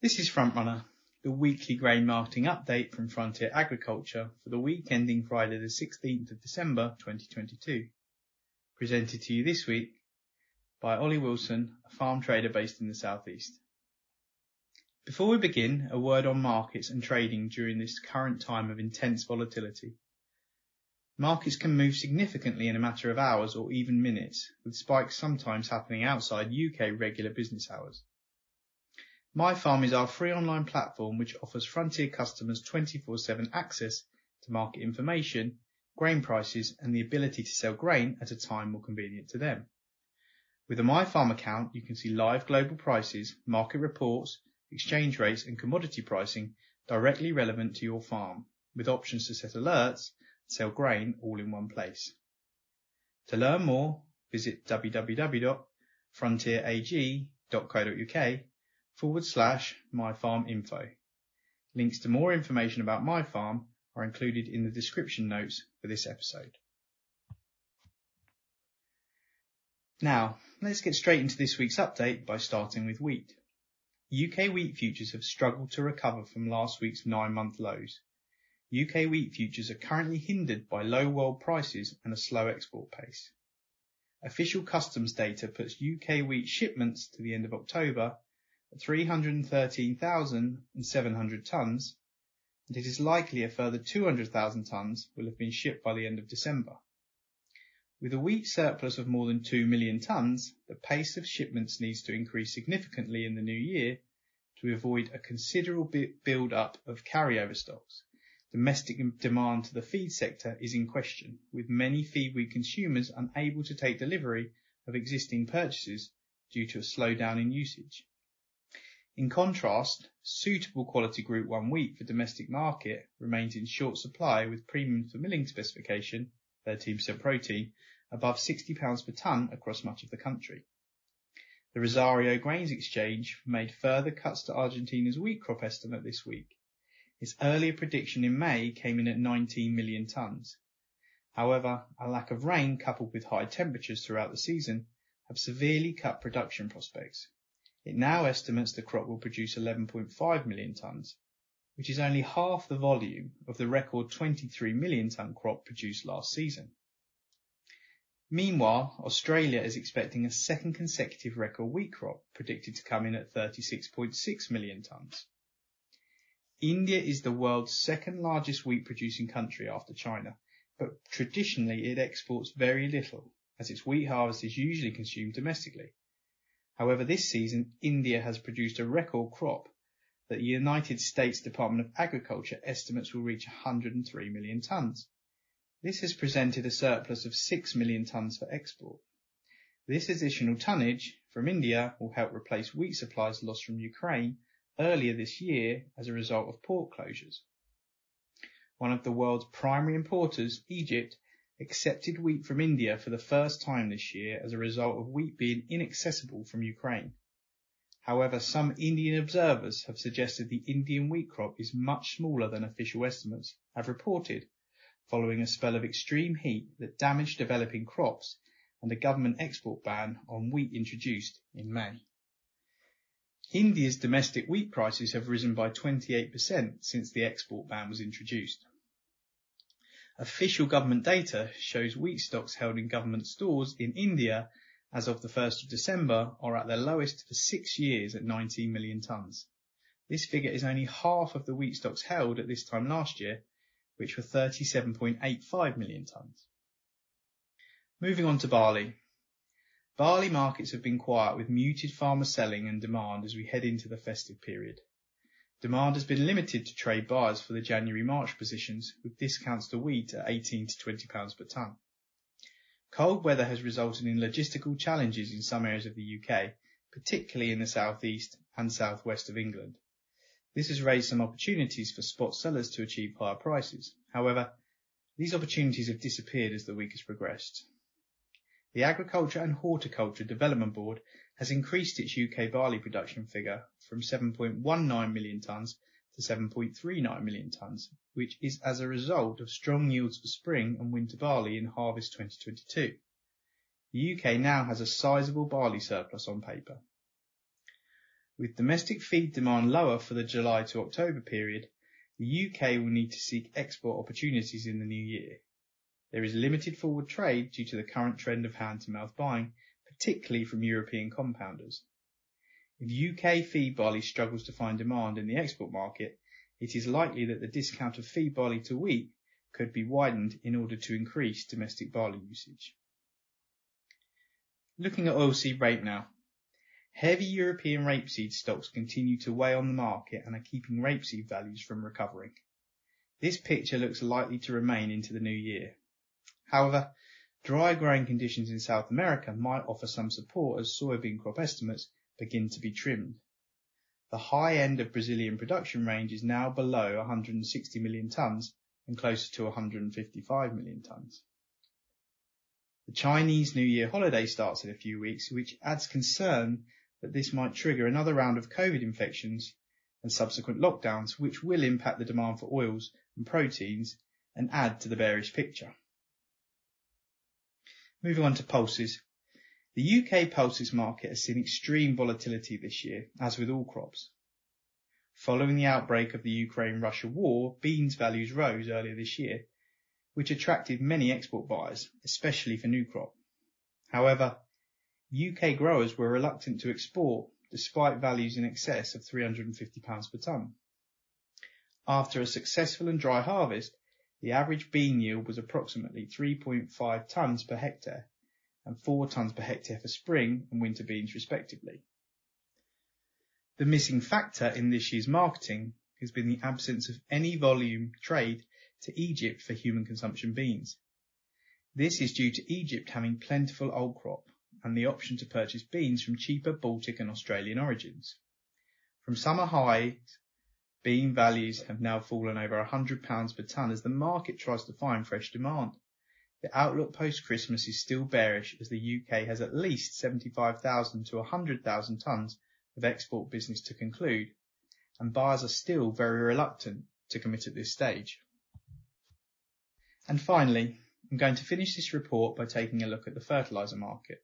This is Frontrunner, the weekly grain marketing update from Frontier Agriculture for the week ending Friday the 16th of December 2022. Presented to you this week by Ollie Wilson, a farm trader based in the southeast. Before we begin, a word on markets and trading during this current time of intense volatility. Markets can move significantly in a matter of hours or even minutes, with spikes sometimes happening outside UK regular business hours. MyFarm is our free online platform which offers Frontier customers 24/7 access to market information, grain prices, and the ability to sell grain at a time more convenient to them. With a MyFarm account, you can see live global prices, market reports, exchange rates, and commodity pricing directly relevant to your farm, with options to set alerts sell grain all in one place. To learn more, visit www.frontierag.co.uk forward slash my farm info. Links to more information about my farm are included in the description notes for this episode. Now, let's get straight into this week's update by starting with wheat. UK wheat futures have struggled to recover from last week's nine-month lows, UK wheat futures are currently hindered by low world prices and a slow export pace. Official customs data puts UK wheat shipments to the end of October at 313,700 tonnes, and it is likely a further 200,000 tonnes will have been shipped by the end of December. With a wheat surplus of more than 2 million tonnes, the pace of shipments needs to increase significantly in the new year to avoid a considerable build-up of carryover stocks domestic demand to the feed sector is in question, with many feed wheat consumers unable to take delivery of existing purchases due to a slowdown in usage. In contrast, suitable quality Group 1 wheat for domestic market remains in short supply with premium for milling specification, 13% protein, above 60 pounds per tonne across much of the country. The Rosario Grains Exchange made further cuts to Argentina's wheat crop estimate this week, its earlier prediction in May came in at 19 million tonnes. However, a lack of rain coupled with high temperatures throughout the season have severely cut production prospects. It now estimates the crop will produce 11.5 million tonnes, which is only half the volume of the record 23 million tonne crop produced last season. Meanwhile, Australia is expecting a second consecutive record wheat crop predicted to come in at 36.6 million tonnes. India is the world's second largest wheat producing country after China, but traditionally it exports very little as its wheat harvest is usually consumed domestically. However, this season India has produced a record crop that the United States Department of Agriculture estimates will reach 103 million tonnes. This has presented a surplus of 6 million tonnes for export. This additional tonnage from India will help replace wheat supplies lost from Ukraine earlier this year as a result of port closures. One of the world's primary importers, Egypt, accepted wheat from India for the first time this year as a result of wheat being inaccessible from Ukraine. However, some Indian observers have suggested the Indian wheat crop is much smaller than official estimates have reported, following a spell of extreme heat that damaged developing crops and a government export ban on wheat introduced in May. India's domestic wheat prices have risen by 28% since the export ban was introduced. Official government data shows wheat stocks held in government stores in India as of the 1st of December are at their lowest for six years at 19 million tonnes. This figure is only half of the wheat stocks held at this time last year, which were 37.85 million tonnes. Moving on to barley. Barley markets have been quiet with muted farmer selling and demand as we head into the festive period. Demand has been limited to trade buyers for the January-March positions, with discounts to wheat at 18 to 20 pounds per tonne. Cold weather has resulted in logistical challenges in some areas of the UK, particularly in the southeast and southwest of England. This has raised some opportunities for spot sellers to achieve higher prices. However, these opportunities have disappeared as the week has progressed. The Agriculture and Horticulture Development Board has increased its UK barley production figure from 7.19 million tonnes to 7.39 million tonnes, which is as a result of strong yields for spring and winter barley in harvest 2022. The UK now has a sizable barley surplus on paper. With domestic feed demand lower for the July to October period, the UK will need to seek export opportunities in the new year. There is limited forward trade due to the current trend of hand-to-mouth buying, particularly from European compounders. If UK feed barley struggles to find demand in the export market, it is likely that the discount of feed barley to wheat could be widened in order to increase domestic barley usage. Looking at oilseed rape now. Heavy European rapeseed stocks continue to weigh on the market and are keeping rapeseed values from recovering. This picture looks likely to remain into the new year. However, dry growing conditions in South America might offer some support as soybean crop estimates begin to be trimmed. The high end of Brazilian production range is now below 160 million tons and closer to 155 million tons. The Chinese New Year holiday starts in a few weeks, which adds concern that this might trigger another round of COVID infections and subsequent lockdowns, which will impact the demand for oils and proteins and add to the bearish picture. Moving on to pulses. The UK pulses market has seen extreme volatility this year, as with all crops. Following the outbreak of the Ukraine-Russia war, beans values rose earlier this year, which attracted many export buyers, especially for new crop. However, UK growers were reluctant to export despite values in excess of 350 pounds per tonne. After a successful and dry harvest, the average bean yield was approximately 3.5 tonnes per hectare, and 4 tons per hectare for spring and winter beans respectively. The missing factor in this year's marketing has been the absence of any volume trade to Egypt for human consumption beans. This is due to Egypt having plentiful old crop and the option to purchase beans from cheaper Baltic and Australian origins. From summer highs, bean values have now fallen over £100 per tonne as the market tries to find fresh demand. The outlook post-Christmas is still bearish as the UK has at least 75,000 to 100,000 tonnes of export business to conclude, and buyers are still very reluctant to commit at this stage. And finally, I'm going to finish this report by taking a look at the fertiliser market.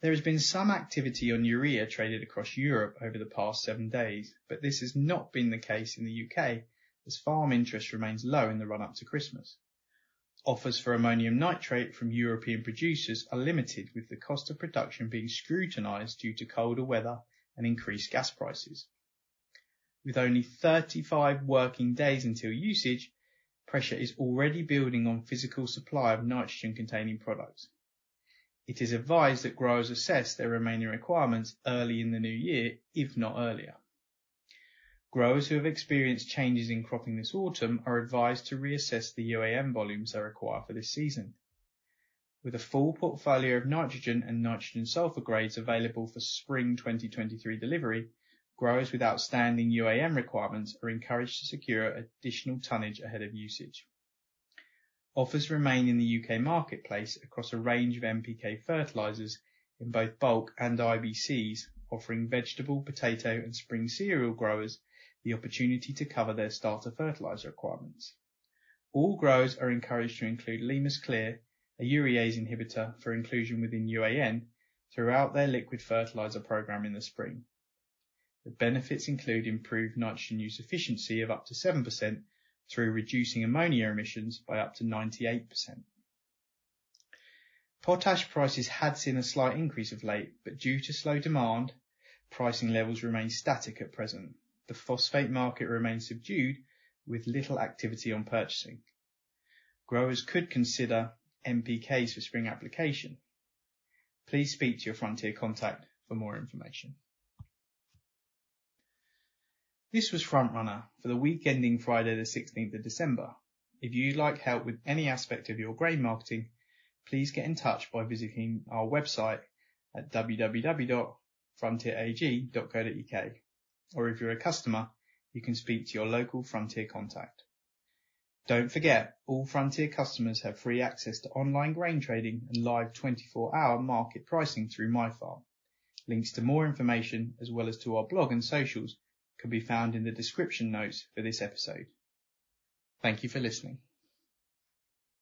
There has been some activity on urea traded across Europe over the past seven days, but this has not been the case in the UK as farm interest remains low in the run up to Christmas. Offers for ammonium nitrate from European producers are limited, with the cost of production being scrutinised due to colder weather and increased gas prices. With only 35 working days until usage, pressure is already building on physical supply of nitrogen-containing products. It is advised that growers assess their remaining requirements early in the new year, if not earlier. Growers who have experienced changes in cropping this autumn are advised to reassess the UAN volumes they require for this season. With a full portfolio of nitrogen and nitrogen sulfur grades available for spring 2023 delivery, growers with outstanding UAN requirements are encouraged to secure additional tonnage ahead of usage. Offers remain in the UK marketplace across a range of NPK fertilizers in both bulk and IBCs, offering vegetable, potato, and spring cereal growers the opportunity to cover their starter fertilizer requirements. All growers are encouraged to include Limus Clear, a urease inhibitor for inclusion within UAN, throughout their liquid fertilizer program in the spring. The benefits include improved nitrogen use efficiency of up to 7% through reducing ammonia emissions by up to 98%. Potash prices had seen a slight increase of late, but due to slow demand, pricing levels remain static at present the phosphate market remains subdued with little activity on purchasing. Growers could consider NPKs for spring application. Please speak to your Frontier contact for more information. This was Frontrunner for the week ending Friday the 16th of December. If you'd like help with any aspect of your grain marketing, please get in touch by visiting our website at www.frontierag.co.uk or if you're a customer, you can speak to your local Frontier contact. Don't forget, all Frontier customers have free access to online grain trading and live 24-hour market pricing through MyFarm. Links to more information as well as to our blog and socials can be found in the description notes for this episode. Thank you for listening.